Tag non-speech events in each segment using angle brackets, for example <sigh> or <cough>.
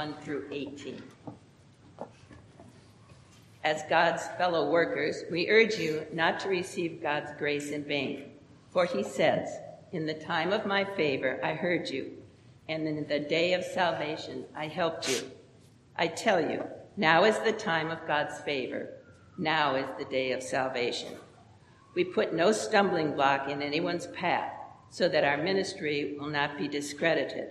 1 through 18. As God's fellow workers, we urge you not to receive God's grace in vain. For he says, In the time of my favor I heard you, and in the day of salvation I helped you. I tell you, now is the time of God's favor. Now is the day of salvation. We put no stumbling block in anyone's path so that our ministry will not be discredited.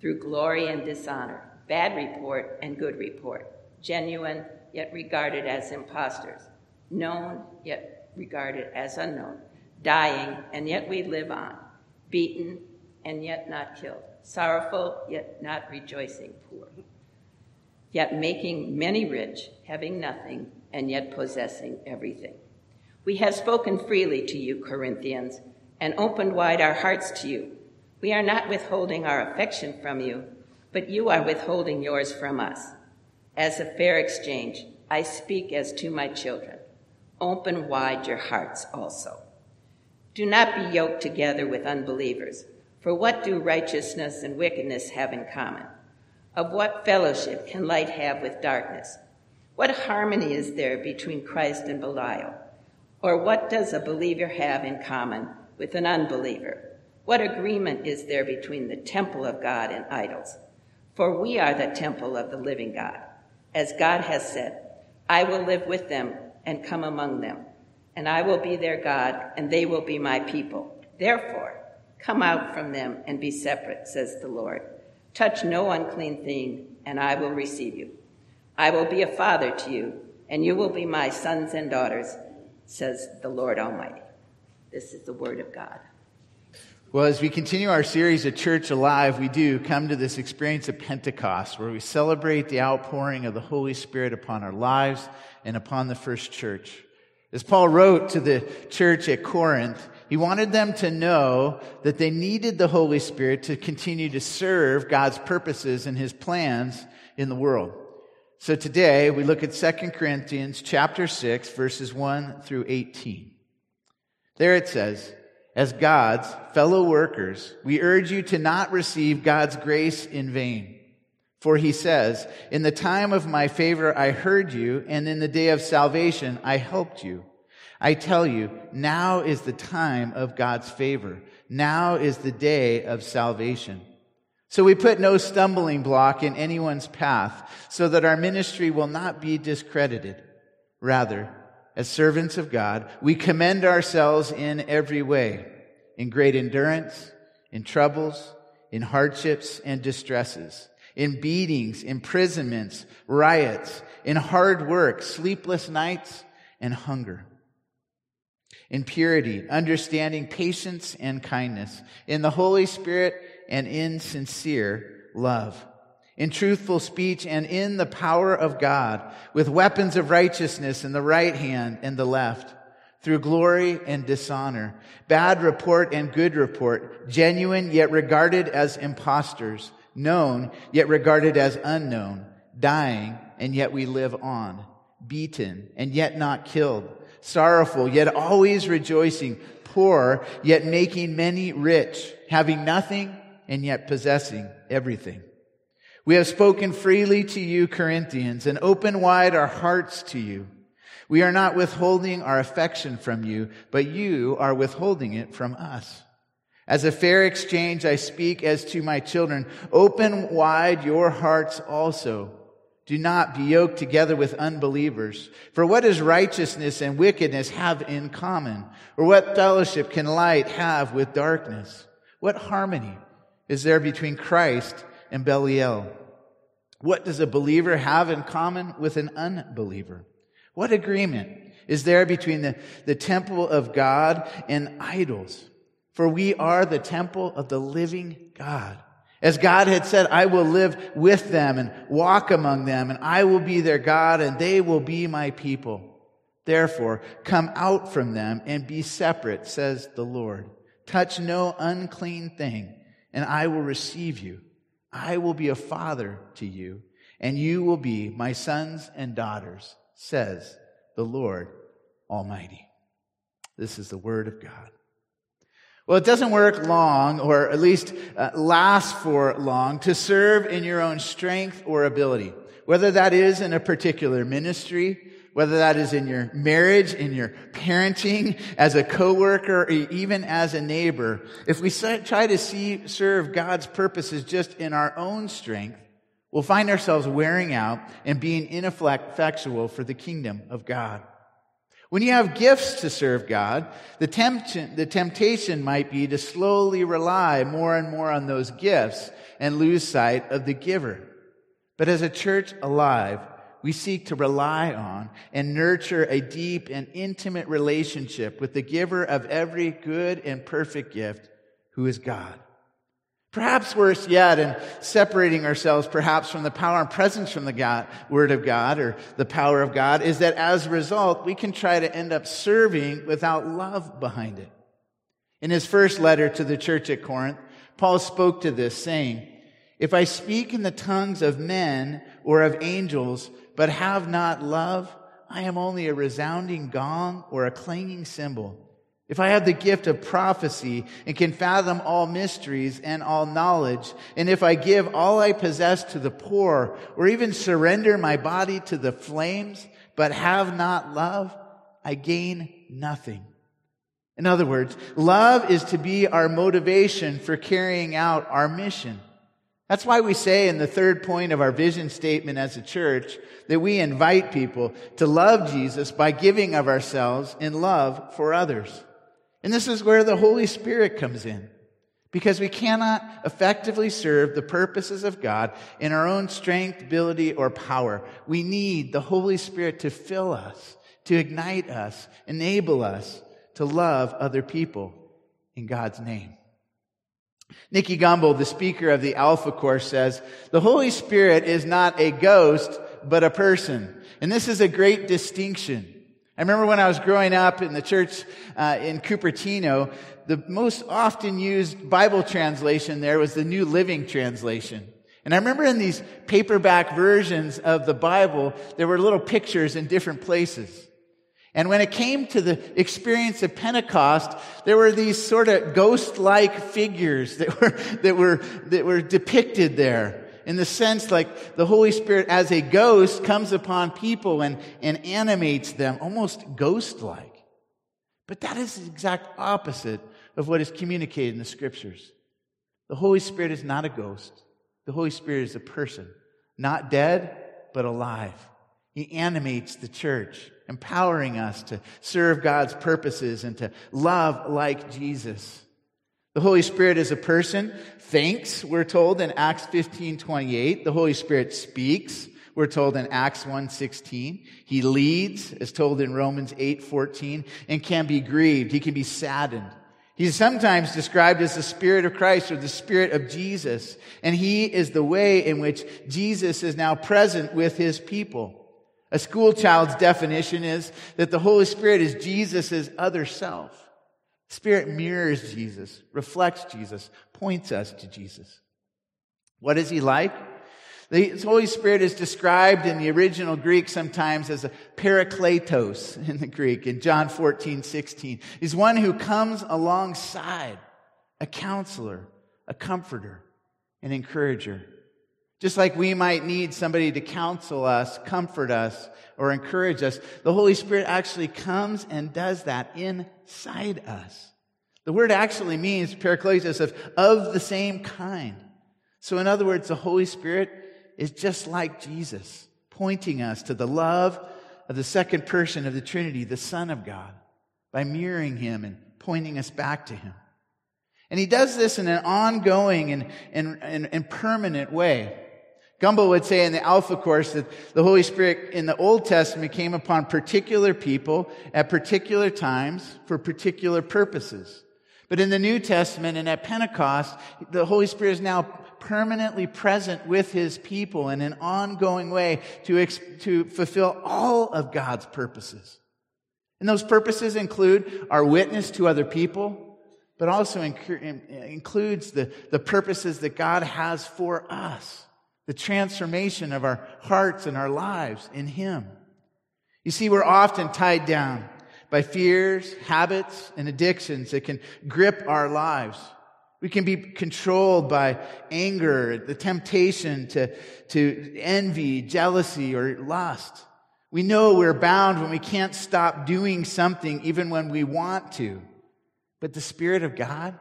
through glory and dishonor, bad report and good report genuine, yet regarded as impostors, known, yet regarded as unknown, dying, and yet we live on, beaten, and yet not killed, sorrowful, yet not rejoicing, poor, yet making many rich, having nothing, and yet possessing everything. We have spoken freely to you, Corinthians, and opened wide our hearts to you. We are not withholding our affection from you, but you are withholding yours from us. As a fair exchange, I speak as to my children. Open wide your hearts also. Do not be yoked together with unbelievers, for what do righteousness and wickedness have in common? Of what fellowship can light have with darkness? What harmony is there between Christ and Belial? Or what does a believer have in common with an unbeliever? What agreement is there between the temple of God and idols? For we are the temple of the living God. As God has said, I will live with them and come among them, and I will be their God, and they will be my people. Therefore, come out from them and be separate, says the Lord. Touch no unclean thing, and I will receive you. I will be a father to you, and you will be my sons and daughters, says the Lord Almighty. This is the word of God. Well, as we continue our series of Church Alive, we do come to this experience of Pentecost where we celebrate the outpouring of the Holy Spirit upon our lives and upon the first church. As Paul wrote to the church at Corinth, he wanted them to know that they needed the Holy Spirit to continue to serve God's purposes and his plans in the world. So today we look at 2 Corinthians chapter 6 verses 1 through 18. There it says, as God's fellow workers, we urge you to not receive God's grace in vain. For he says, In the time of my favor I heard you, and in the day of salvation I helped you. I tell you, now is the time of God's favor. Now is the day of salvation. So we put no stumbling block in anyone's path so that our ministry will not be discredited. Rather, as servants of God, we commend ourselves in every way, in great endurance, in troubles, in hardships and distresses, in beatings, imprisonments, riots, in hard work, sleepless nights, and hunger. In purity, understanding, patience, and kindness, in the Holy Spirit, and in sincere love in truthful speech and in the power of God, with weapons of righteousness in the right hand and the left, through glory and dishonor, bad report and good report, genuine yet regarded as impostors, known yet regarded as unknown, dying and yet we live on, beaten and yet not killed, sorrowful yet always rejoicing, poor yet making many rich, having nothing and yet possessing everything. We have spoken freely to you, Corinthians, and open wide our hearts to you. We are not withholding our affection from you, but you are withholding it from us. As a fair exchange, I speak as to my children. Open wide your hearts also. Do not be yoked together with unbelievers. For what does righteousness and wickedness have in common? Or what fellowship can light have with darkness? What harmony is there between Christ and Belial. What does a believer have in common with an unbeliever? What agreement is there between the, the temple of God and idols. For we are the temple of the living God. As God had said, I will live with them and walk among them, and I will be their God, and they will be my people. Therefore, come out from them and be separate, says the Lord. Touch no unclean thing, and I will receive you. I will be a father to you, and you will be my sons and daughters, says the Lord Almighty. This is the word of God. Well, it doesn't work long, or at least uh, last for long, to serve in your own strength or ability, whether that is in a particular ministry, whether that is in your marriage, in your parenting, as a coworker, or even as a neighbor. If we try to see, serve God's purposes just in our own strength, we'll find ourselves wearing out and being ineffectual for the kingdom of God. When you have gifts to serve God, the the temptation might be to slowly rely more and more on those gifts and lose sight of the giver. But as a church alive, we seek to rely on and nurture a deep and intimate relationship with the giver of every good and perfect gift, who is God. Perhaps worse yet, in separating ourselves perhaps from the power and presence from the God, Word of God or the power of God, is that as a result, we can try to end up serving without love behind it. In his first letter to the church at Corinth, Paul spoke to this, saying, If I speak in the tongues of men or of angels, but have not love, I am only a resounding gong or a clanging cymbal. If I have the gift of prophecy and can fathom all mysteries and all knowledge, and if I give all I possess to the poor, or even surrender my body to the flames, but have not love, I gain nothing. In other words, love is to be our motivation for carrying out our mission. That's why we say in the third point of our vision statement as a church that we invite people to love Jesus by giving of ourselves in love for others. And this is where the Holy Spirit comes in. Because we cannot effectively serve the purposes of God in our own strength, ability, or power. We need the Holy Spirit to fill us, to ignite us, enable us to love other people in God's name. Nicky Gumbel, the speaker of the Alpha Course, says, The Holy Spirit is not a ghost, but a person. And this is a great distinction. I remember when I was growing up in the church uh, in Cupertino, the most often used Bible translation there was the New Living Translation. And I remember in these paperback versions of the Bible, there were little pictures in different places. And when it came to the experience of Pentecost, there were these sort of ghost-like figures that were, <laughs> that were, that were depicted there in the sense like the Holy Spirit as a ghost comes upon people and, and animates them, almost ghost like. But that is the exact opposite of what is communicated in the scriptures. The Holy Spirit is not a ghost. The Holy Spirit is a person, not dead, but alive. He animates the church, empowering us to serve God's purposes and to love like Jesus. The Holy Spirit is a person, thinks, we're told in Acts 15, 28. The Holy Spirit speaks, we're told in Acts 1, 16. He leads, as told in Romans 8, 14, and can be grieved. He can be saddened. He's sometimes described as the Spirit of Christ or the Spirit of Jesus. And He is the way in which Jesus is now present with His people. A school child's definition is that the Holy Spirit is Jesus' other self. Spirit mirrors Jesus, reflects Jesus, points us to Jesus. What is he like? The Holy Spirit is described in the original Greek sometimes as a parakletos in the Greek, in John 14, 16. He's one who comes alongside a counselor, a comforter, an encourager. Just like we might need somebody to counsel us, comfort us, or encourage us, the Holy Spirit actually comes and does that inside us. The word actually means, parakletos, of, of the same kind. So, in other words, the Holy Spirit is just like Jesus, pointing us to the love of the second person of the Trinity, the Son of God, by mirroring him and pointing us back to him. And he does this in an ongoing and, and, and, and permanent way. Gumbel would say in the Alpha Course that the Holy Spirit in the Old Testament came upon particular people at particular times for particular purposes. But in the New Testament and at Pentecost, the Holy Spirit is now permanently present with his people in an ongoing way to, to fulfill all of God's purposes. And those purposes include our witness to other people, but also includes the, the purposes that God has for us the transformation of our hearts and our lives in Him. You see, we're often tied down by fears, habits, and addictions that can grip our lives. We can be controlled by anger, the temptation to, to envy, jealousy, or lust. We know we're bound when we can't stop doing something even when we want to. But the Spirit of God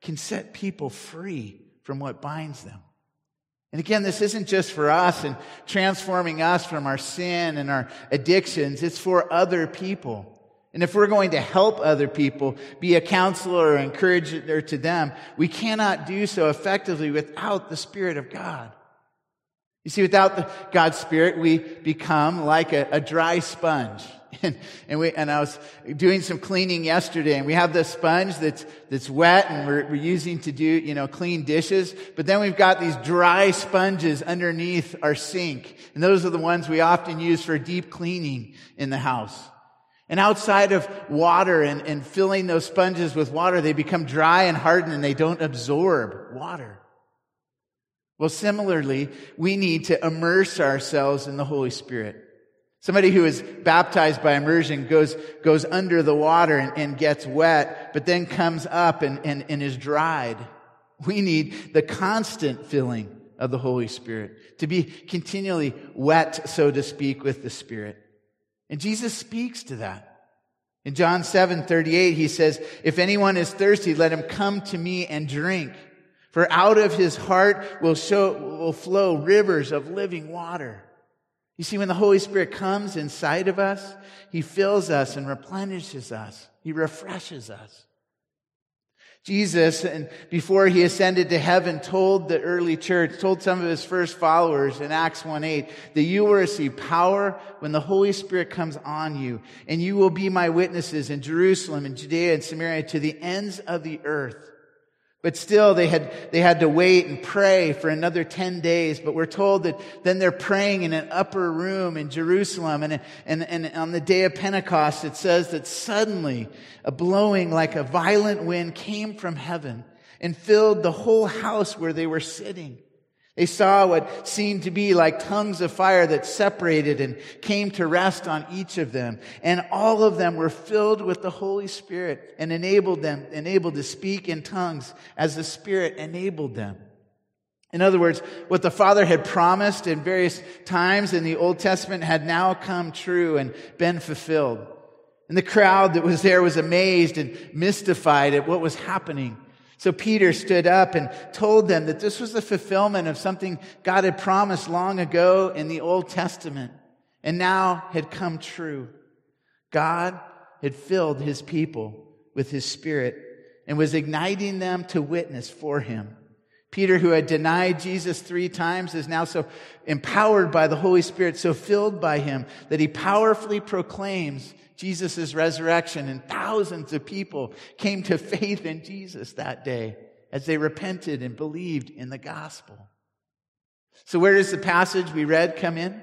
can set people free from what binds them. And again, this isn't just for us and transforming us from our sin and our addictions. It's for other people. And if we're going to help other people, be a counselor or encourager to them, we cannot do so effectively without the Spirit of God. You see, without the God's Spirit, we become like a, a dry sponge. <laughs> And, and, we, and I was doing some cleaning yesterday and we have this sponge that's, that's wet and we're, we're using to do, you know, clean dishes. But then we've got these dry sponges underneath our sink. And those are the ones we often use for deep cleaning in the house. And outside of water and, and filling those sponges with water, they become dry and hardened and they don't absorb water. Well, similarly, we need to immerse ourselves in the Holy Spirit. Somebody who is baptized by immersion goes, goes under the water and, and gets wet, but then comes up and, and, and is dried. We need the constant filling of the Holy Spirit to be continually wet, so to speak, with the Spirit. And Jesus speaks to that. In John 7, 38, he says, If anyone is thirsty, let him come to me and drink. For out of his heart will show, will flow rivers of living water. You see, when the Holy Spirit comes inside of us, He fills us and replenishes us. He refreshes us. Jesus, and before he ascended to heaven, told the early church, told some of his first followers in Acts 1 8, that you will receive power when the Holy Spirit comes on you, and you will be my witnesses in Jerusalem and Judea and Samaria to the ends of the earth. But still, they had, they had to wait and pray for another 10 days. But we're told that then they're praying in an upper room in Jerusalem. And, and, and on the day of Pentecost, it says that suddenly a blowing like a violent wind came from heaven and filled the whole house where they were sitting. They saw what seemed to be like tongues of fire that separated and came to rest on each of them. And all of them were filled with the Holy Spirit and enabled them, enabled to speak in tongues as the Spirit enabled them. In other words, what the Father had promised in various times in the Old Testament had now come true and been fulfilled. And the crowd that was there was amazed and mystified at what was happening. So Peter stood up and told them that this was the fulfillment of something God had promised long ago in the Old Testament and now had come true. God had filled his people with his spirit and was igniting them to witness for him. Peter, who had denied Jesus three times, is now so empowered by the Holy Spirit, so filled by him that he powerfully proclaims Jesus' resurrection, and thousands of people came to faith in Jesus that day as they repented and believed in the gospel. So, where does the passage we read come in?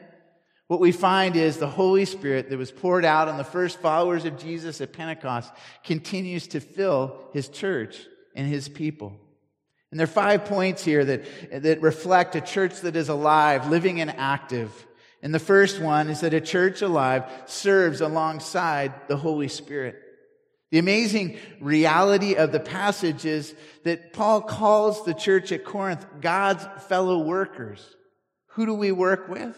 What we find is the Holy Spirit that was poured out on the first followers of Jesus at Pentecost continues to fill his church and his people. And there are five points here that, that reflect a church that is alive, living and active. And the first one is that a church alive serves alongside the Holy Spirit. The amazing reality of the passage is that Paul calls the church at Corinth God's fellow workers. Who do we work with?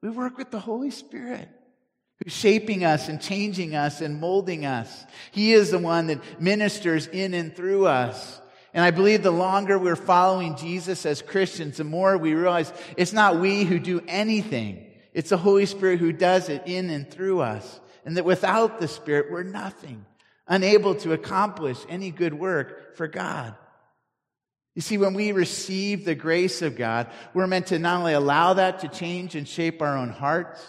We work with the Holy Spirit who's shaping us and changing us and molding us. He is the one that ministers in and through us. And I believe the longer we're following Jesus as Christians, the more we realize it's not we who do anything. It's the Holy Spirit who does it in and through us. And that without the Spirit, we're nothing, unable to accomplish any good work for God. You see, when we receive the grace of God, we're meant to not only allow that to change and shape our own hearts,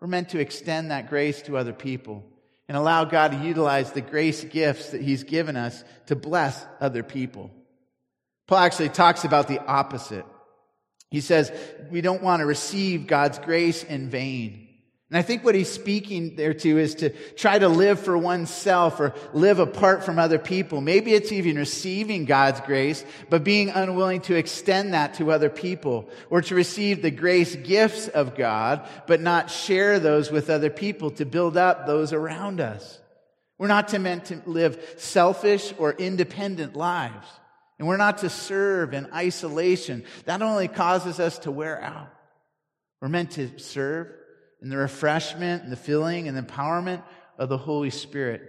we're meant to extend that grace to other people and allow God to utilize the grace gifts that He's given us to bless other people. Paul actually talks about the opposite. He says, we don't want to receive God's grace in vain. And I think what he's speaking there to is to try to live for oneself or live apart from other people. Maybe it's even receiving God's grace, but being unwilling to extend that to other people or to receive the grace gifts of God, but not share those with other people to build up those around us. We're not to meant to live selfish or independent lives. And we're not to serve in isolation. That only causes us to wear out. We're meant to serve and the refreshment and the filling and the empowerment of the Holy Spirit.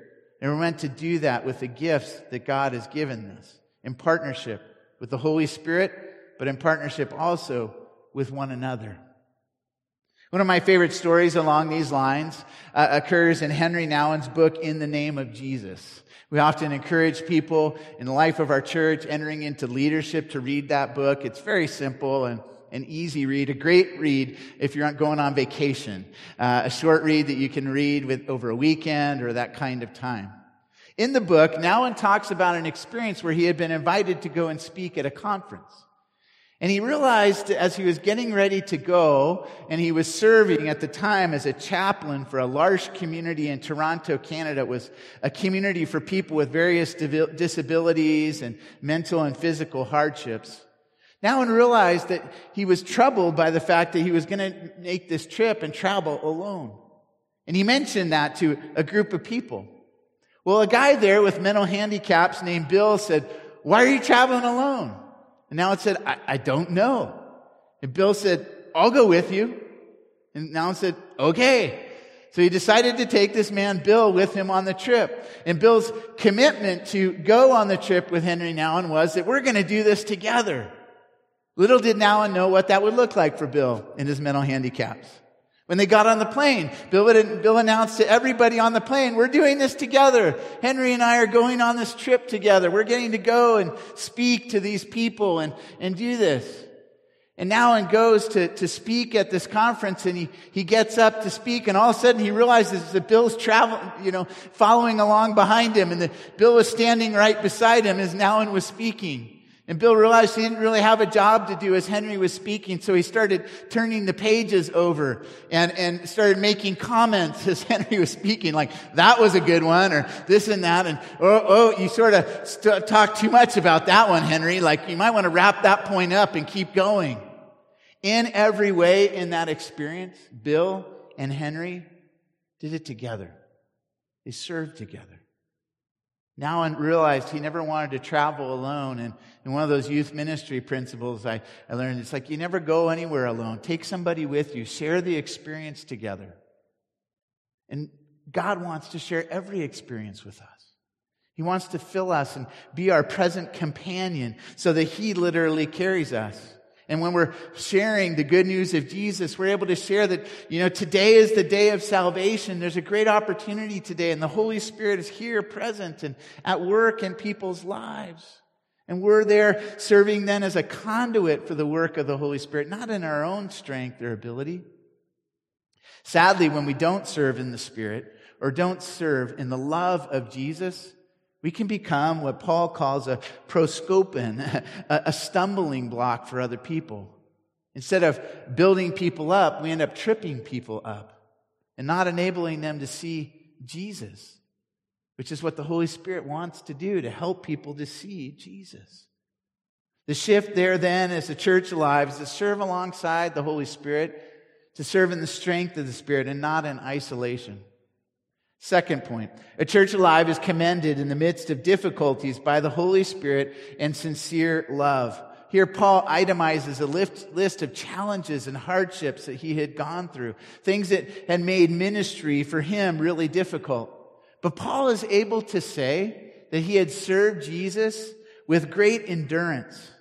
And we're meant to do that with the gifts that God has given us in partnership with the Holy Spirit, but in partnership also with one another. One of my favorite stories along these lines uh, occurs in Henry Nouwen's book, In the Name of Jesus. We often encourage people in the life of our church entering into leadership to read that book. It's very simple and an easy read, a great read if you're going on vacation, uh, a short read that you can read with over a weekend or that kind of time. In the book, Nouwen talks about an experience where he had been invited to go and speak at a conference. And he realized as he was getting ready to go, and he was serving at the time as a chaplain for a large community in Toronto, Canada. It was a community for people with various disabilities and mental and physical hardships. Nouwen realized that he was troubled by the fact that he was going to make this trip and travel alone. And he mentioned that to a group of people. Well, a guy there with mental handicaps named Bill said, why are you traveling alone? And Nouwen said, I, I don't know. And Bill said, I'll go with you. And Nouwen said, okay. So he decided to take this man, Bill, with him on the trip. And Bill's commitment to go on the trip with Henry Nouwen was that we're going to do this together. Little did Nouwen know what that would look like for Bill and his mental handicaps. When they got on the plane, Bill, Bill announced to everybody on the plane, we're doing this together. Henry and I are going on this trip together. We're getting to go and speak to these people and, and do this. And Nouwen goes to, to speak at this conference and he, he gets up to speak and all of a sudden he realizes that Bill's traveling, you know, following along behind him and that Bill was standing right beside him as Nouwen was speaking. And Bill realized he didn't really have a job to do as Henry was speaking, so he started turning the pages over and, and started making comments <laughs> as Henry was speaking, like, that was a good one, or this and that, and, oh, oh, you sort of st- talked too much about that one, Henry, like, you might want to wrap that point up and keep going. In every way in that experience, Bill and Henry did it together. They served together. Nouwen realized he never wanted to travel alone. And, and one of those youth ministry principles I, I learned, it's like you never go anywhere alone. Take somebody with you. Share the experience together. And God wants to share every experience with us. He wants to fill us and be our present companion so that He literally carries us. And when we're sharing the good news of Jesus, we're able to share that, you know, today is the day of salvation. There's a great opportunity today and the Holy Spirit is here present and at work in people's lives. And we're there serving then as a conduit for the work of the Holy Spirit, not in our own strength or ability. Sadly, when we don't serve in the Spirit or don't serve in the love of Jesus, we can become what Paul calls a proskopin, <laughs> a stumbling block for other people. Instead of building people up, we end up tripping people up and not enabling them to see Jesus, which is what the Holy Spirit wants to do to help people to see Jesus. The shift there then as the church alive is to serve alongside the Holy Spirit, to serve in the strength of the Spirit and not in isolation. Second point, a church alive is commended in the midst of difficulties by the Holy Spirit and sincere love. Here, Paul itemizes a list of challenges and hardships that he had gone through, things that had made ministry for him really difficult. But Paul is able to say that he had served Jesus with great endurance.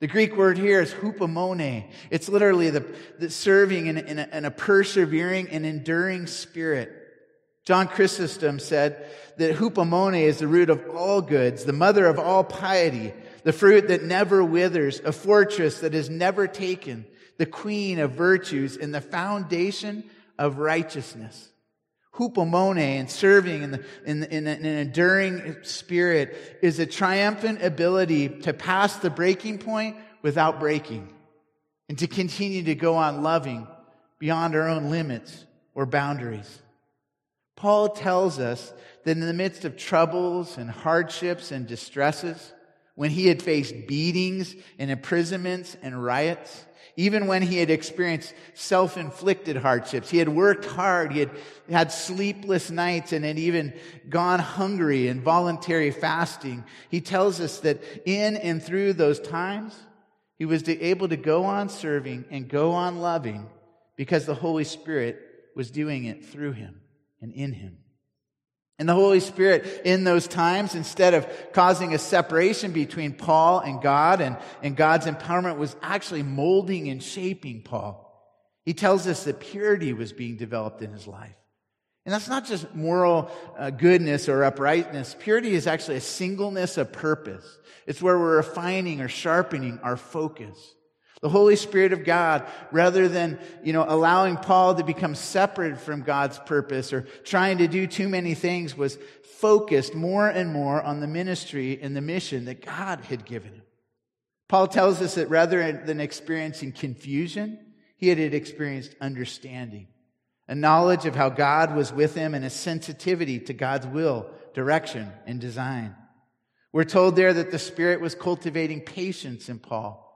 The Greek word here is hupomone. It's literally the, the serving in, in, a, in a persevering and enduring spirit. John Chrysostom said that hupomone is the root of all goods, the mother of all piety, the fruit that never withers, a fortress that is never taken, the queen of virtues and the foundation of righteousness. Hupomone and serving in, the, in, in, an enduring spirit is a triumphant ability to pass the breaking point without breaking and to continue to go on loving beyond our own limits or boundaries. Paul tells us that in the midst of troubles and hardships and distresses, when he had faced beatings and imprisonments and riots, even when he had experienced self-inflicted hardships, he had worked hard, he had had sleepless nights and had even gone hungry and voluntary fasting. He tells us that in and through those times, he was able to go on serving and go on loving because the Holy Spirit was doing it through him and in him. And the Holy Spirit in those times, instead of causing a separation between Paul and God and, and God's empowerment was actually molding and shaping Paul. He tells us that purity was being developed in his life. And that's not just moral uh, goodness or uprightness. Purity is actually a singleness of purpose. It's where we're refining or sharpening our focus. The Holy Spirit of God, rather than, you know, allowing Paul to become separate from God's purpose or trying to do too many things, was focused more and more on the ministry and the mission that God had given him. Paul tells us that rather than experiencing confusion, he had experienced understanding, a knowledge of how God was with him and a sensitivity to God's will, direction, and design. We're told there that the Spirit was cultivating patience in Paul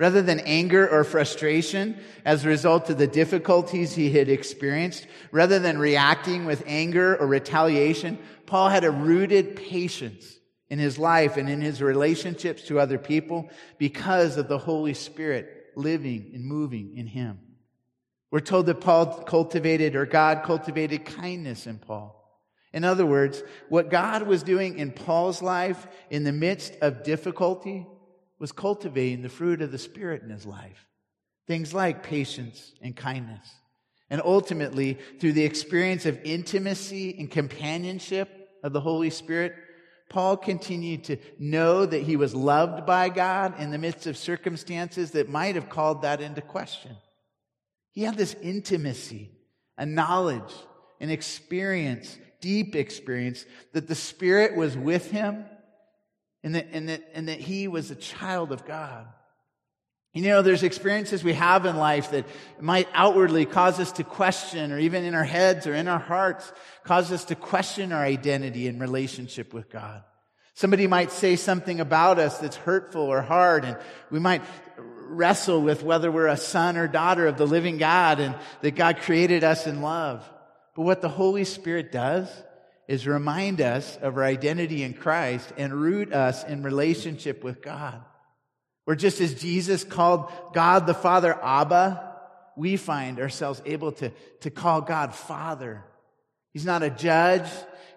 Rather than anger or frustration as a result of the difficulties he had experienced, rather than reacting with anger or retaliation, Paul had a rooted patience in his life and in his relationships to other people because of the Holy Spirit living and moving in him. We're told that Paul cultivated or God cultivated kindness in Paul. In other words, what God was doing in Paul's life in the midst of difficulty was cultivating the fruit of the Spirit in his life. Things like patience and kindness. And ultimately, through the experience of intimacy and companionship of the Holy Spirit, Paul continued to know that he was loved by God in the midst of circumstances that might have called that into question. He had this intimacy, a knowledge, an experience, deep experience that the Spirit was with him and that, and that, and that he was a child of God. You know, there's experiences we have in life that might outwardly cause us to question, or even in our heads or in our hearts, cause us to question our identity and relationship with God. Somebody might say something about us that's hurtful or hard, and we might wrestle with whether we're a son or daughter of the living God and that God created us in love. But what the Holy Spirit does is remind us of our identity in Christ and root us in relationship with God. Where just as Jesus called God the Father Abba, we find ourselves able to, to call God Father. He's not a judge.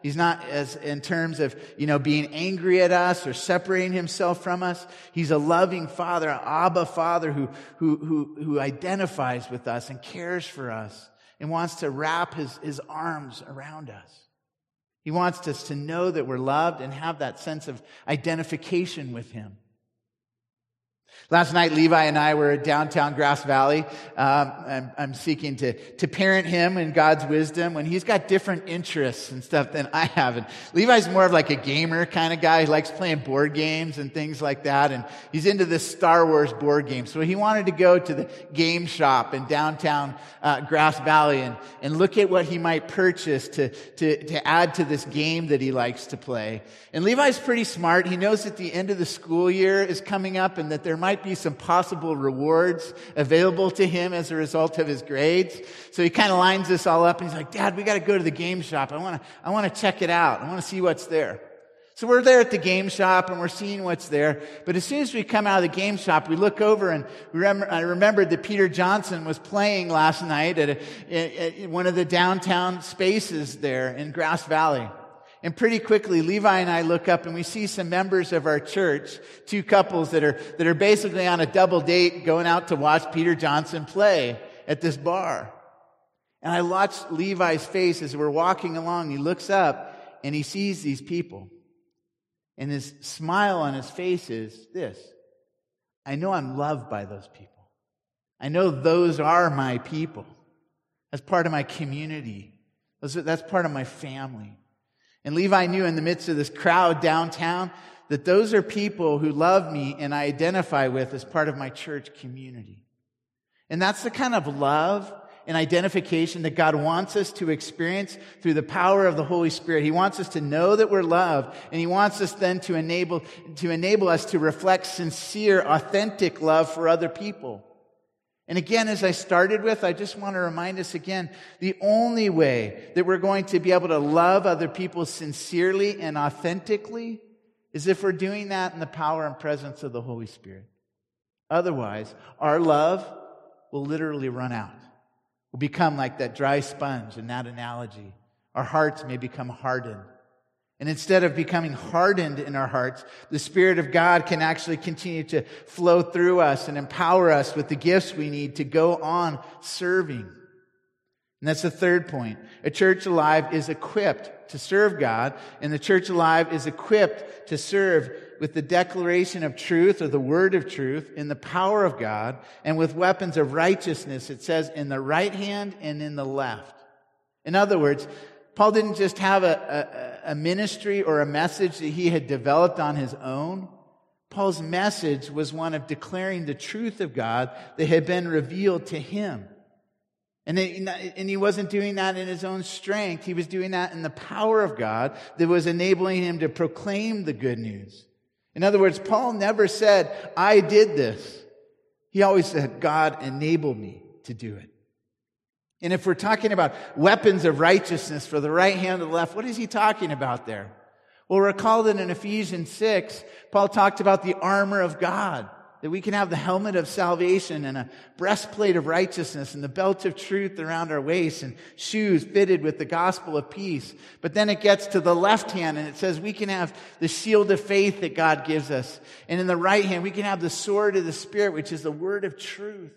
He's not as in terms of, you know, being angry at us or separating himself from us. He's a loving father, Abba father who, who, who, who identifies with us and cares for us and wants to wrap his, his arms around us. He wants us to know that we're loved and have that sense of identification with Him. Last night, Levi and I were at downtown Grass Valley. Um, I'm, I'm, seeking to, to parent him in God's wisdom when he's got different interests and stuff than I have. And Levi's more of like a gamer kind of guy. He likes playing board games and things like that. And he's into this Star Wars board game. So he wanted to go to the game shop in downtown uh, Grass Valley and, and look at what he might purchase to, to, to add to this game that he likes to play. And Levi's pretty smart. He knows that the end of the school year is coming up and that there might be some possible rewards available to him as a result of his grades. So he kind of lines this all up and he's like, Dad, we got to go to the game shop. I want to, I want to check it out. I want to see what's there. So we're there at the game shop and we're seeing what's there. But as soon as we come out of the game shop, we look over and I remembered that Peter Johnson was playing last night at, a, at one of the downtown spaces there in Grass Valley. And pretty quickly, Levi and I look up and we see some members of our church, two couples that are, that are basically on a double date going out to watch Peter Johnson play at this bar. And I watch Levi's face as we're walking along. He looks up and he sees these people. And his smile on his face is this I know I'm loved by those people. I know those are my people. That's part of my community. That's part of my family. And Levi knew in the midst of this crowd downtown that those are people who love me and I identify with as part of my church community. And that's the kind of love and identification that God wants us to experience through the power of the Holy Spirit. He wants us to know that we're loved, and He wants us then to enable, to enable us to reflect sincere, authentic love for other people. And again, as I started with, I just want to remind us again, the only way that we're going to be able to love other people sincerely and authentically is if we're doing that in the power and presence of the Holy Spirit. Otherwise, our love will literally run out. We'll become like that dry sponge in that analogy. Our hearts may become hardened. And instead of becoming hardened in our hearts, the Spirit of God can actually continue to flow through us and empower us with the gifts we need to go on serving. And that's the third point. A church alive is equipped to serve God, and the church alive is equipped to serve with the declaration of truth or the word of truth in the power of God and with weapons of righteousness, it says, in the right hand and in the left. In other words, Paul didn't just have a, a, a, ministry or a message that he had developed on his own. Paul's message was one of declaring the truth of God that had been revealed to him. And, and he wasn't doing that in his own strength. He was doing that in the power of God that was enabling him to proclaim the good news. In other words, Paul never said, I did this. He always said, God enabled me to do it. And if we're talking about weapons of righteousness for the right hand or the left, what is he talking about there? Well, recall that in Ephesians 6, Paul talked about the armor of God, that we can have the helmet of salvation and a breastplate of righteousness and the belt of truth around our waist and shoes fitted with the gospel of peace. But then it gets to the left hand and it says we can have the shield of faith that God gives us. And in the right hand, we can have the sword of the Spirit, which is the word of truth.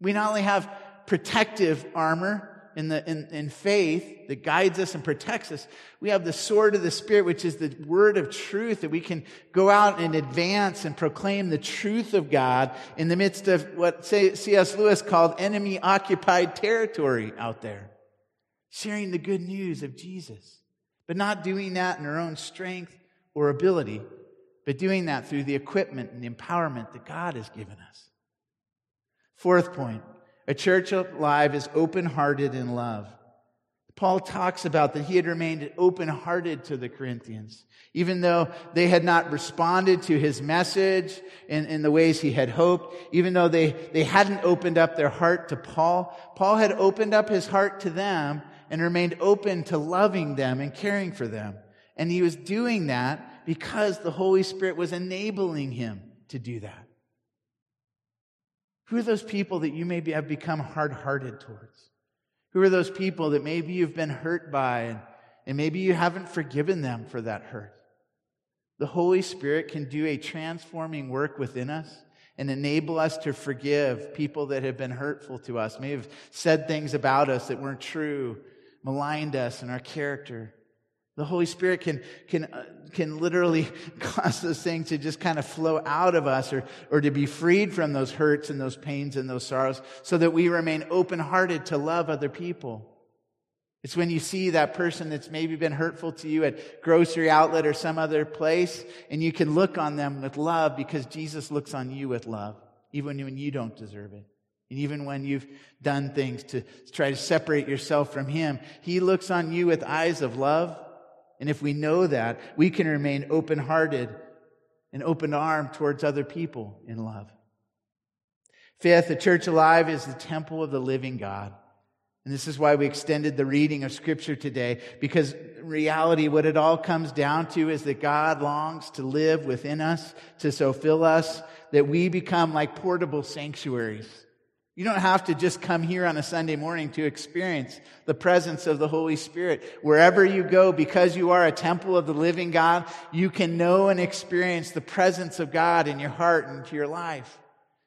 We not only have protective armor in, the, in, in faith that guides us and protects us. We have the sword of the Spirit, which is the word of truth that we can go out and advance and proclaim the truth of God in the midst of what C.S. Lewis called enemy occupied territory out there. Sharing the good news of Jesus, but not doing that in our own strength or ability, but doing that through the equipment and the empowerment that God has given us. Fourth point a church alive is open hearted in love. Paul talks about that he had remained open hearted to the Corinthians, even though they had not responded to his message in, in the ways he had hoped, even though they, they hadn't opened up their heart to Paul. Paul had opened up his heart to them and remained open to loving them and caring for them. And he was doing that because the Holy Spirit was enabling him to do that. Who are those people that you maybe have become hard hearted towards? Who are those people that maybe you've been hurt by and, and maybe you haven't forgiven them for that hurt? The Holy Spirit can do a transforming work within us and enable us to forgive people that have been hurtful to us, may have said things about us that weren't true, maligned us and our character. The Holy Spirit can, can, uh, can literally <laughs> cause those things to just kind of flow out of us or, or to be freed from those hurts and those pains and those sorrows so that we remain open hearted to love other people. It's when you see that person that's maybe been hurtful to you at grocery outlet or some other place and you can look on them with love because Jesus looks on you with love, even when you don't deserve it. And even when you've done things to try to separate yourself from Him, He looks on you with eyes of love and if we know that, we can remain open hearted and open armed towards other people in love. Fifth, the church alive is the temple of the living God. And this is why we extended the reading of scripture today, because reality, what it all comes down to is that God longs to live within us, to so fill us, that we become like portable sanctuaries you don't have to just come here on a Sunday morning to experience the presence of the Holy Spirit. Wherever you go, because you are a temple of the living God, you can know and experience the presence of God in your heart and to your life.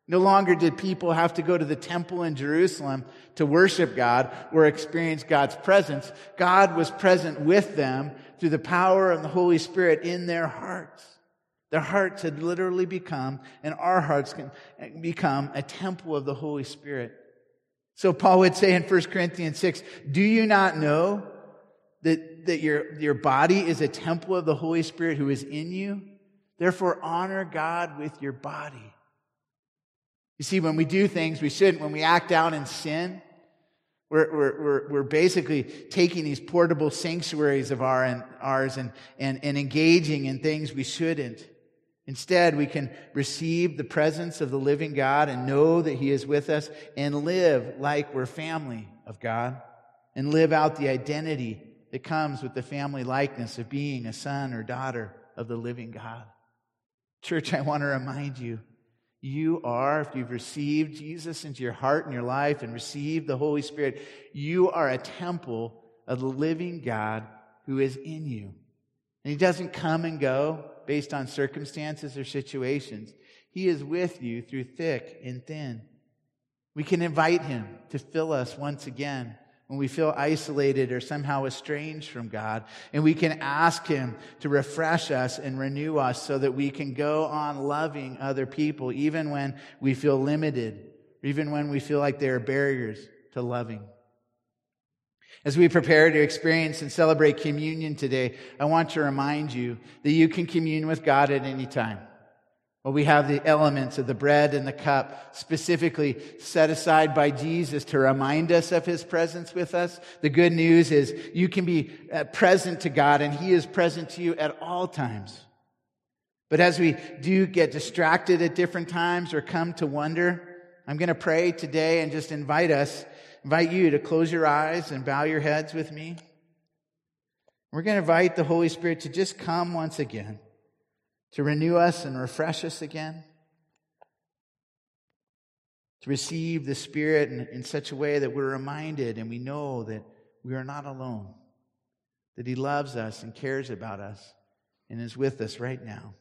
No longer did people have to go to the temple in Jerusalem to worship God or experience God's presence. God was present with them through the power of the Holy Spirit in their hearts. Their hearts had literally become, and our hearts can become a temple of the Holy Spirit. So Paul would say in 1 Corinthians 6, do you not know that, that your, your body is a temple of the Holy Spirit who is in you? Therefore honor God with your body. You see, when we do things we shouldn't, when we act out in sin, we're, we're, we're, we're basically taking these portable sanctuaries of our, and, ours and, and, and engaging in things we shouldn't. Instead, we can receive the presence of the living God and know that He is with us and live like we're family of God and live out the identity that comes with the family likeness of being a son or daughter of the living God. Church, I want to remind you you are, if you've received Jesus into your heart and your life and received the Holy Spirit, you are a temple of the living God who is in you. And He doesn't come and go based on circumstances or situations. He is with you through thick and thin. We can invite Him to fill us once again when we feel isolated or somehow estranged from God. And we can ask Him to refresh us and renew us so that we can go on loving other people, even when we feel limited, even when we feel like there are barriers to loving. As we prepare to experience and celebrate communion today, I want to remind you that you can commune with God at any time. Well, we have the elements of the bread and the cup specifically set aside by Jesus to remind us of his presence with us. The good news is you can be uh, present to God and he is present to you at all times. But as we do get distracted at different times or come to wonder, I'm going to pray today and just invite us, invite you to close your eyes and bow your heads with me. We're going to invite the Holy Spirit to just come once again to renew us and refresh us again, to receive the Spirit in, in, such a way that we're reminded and we know that we are not alone, that He loves us and cares about us and is with us right now.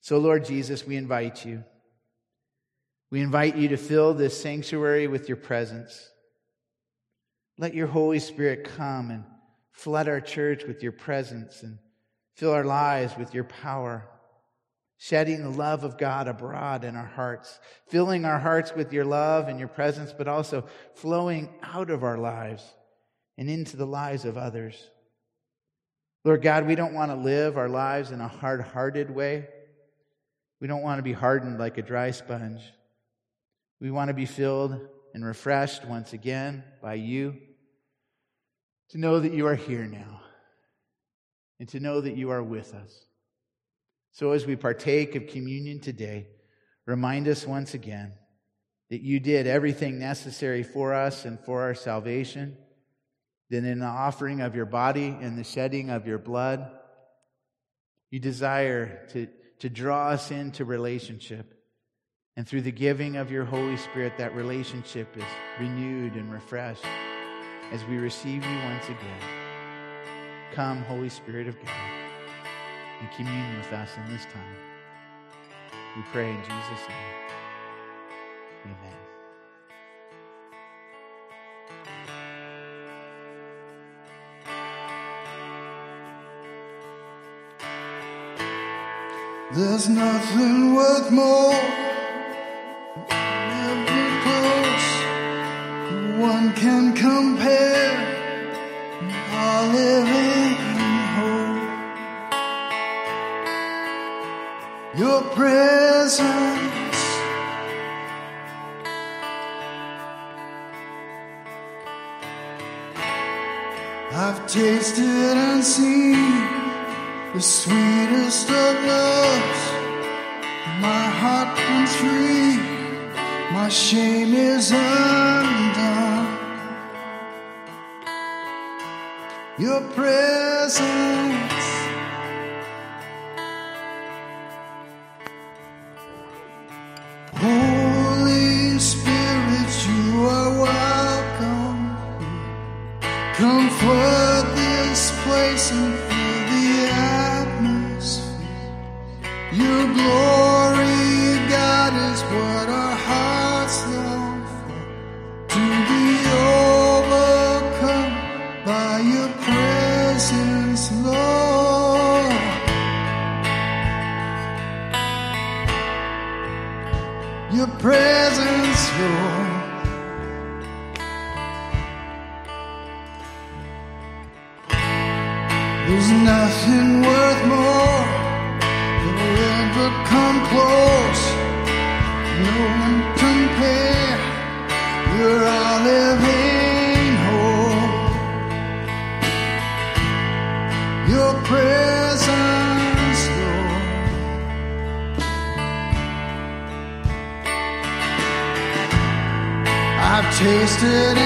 So, Lord Jesus, we invite you. We invite you to fill this sanctuary with your presence. Let your Holy Spirit come and flood our church with your presence and Fill our lives with your power, shedding the love of God abroad in our hearts, filling our hearts with your love and your presence, but also flowing out of our lives and into the lives of others. Lord God, we don't want to live our lives in a hard hearted way. We don't want to be hardened like a dry sponge. We want to be filled and refreshed once again by you to know that you are here now and to know that you are with us. So as we partake of communion today, remind us once again that you did everything necessary for us and for our salvation, that in the offering of your body and the shedding of your blood, you desire to, to draw us into relationship. And through the giving of your Holy Spirit, that relationship is renewed and refreshed as we receive you once again. Come, Holy Spirit of God, and commune with us in this time. We pray in Jesus' name. Amen. There's nothing worth more your presence. I've tasted and seen the sweetest of loves. My heart comes free, my shame is undone. Your presence. stood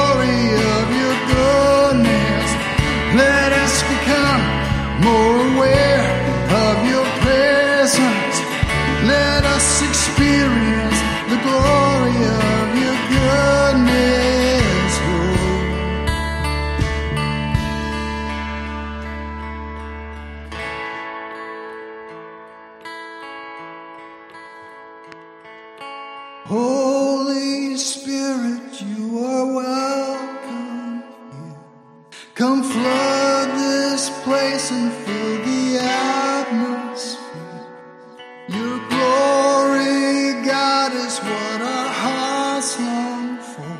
is what our hearts long for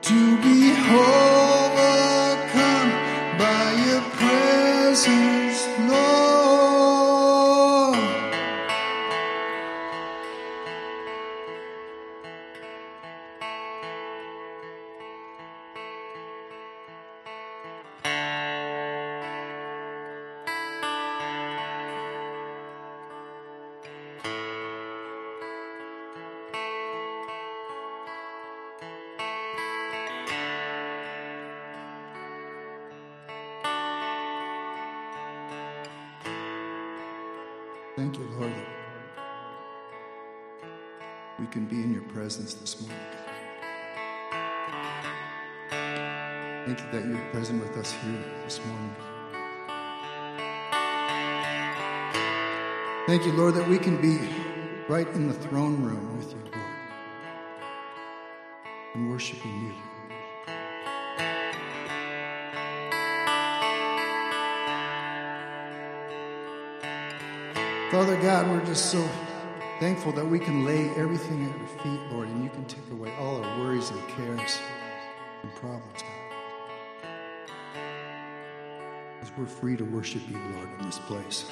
to behold. worries and cares and problems, God. Because we're free to worship you, Lord, in this place.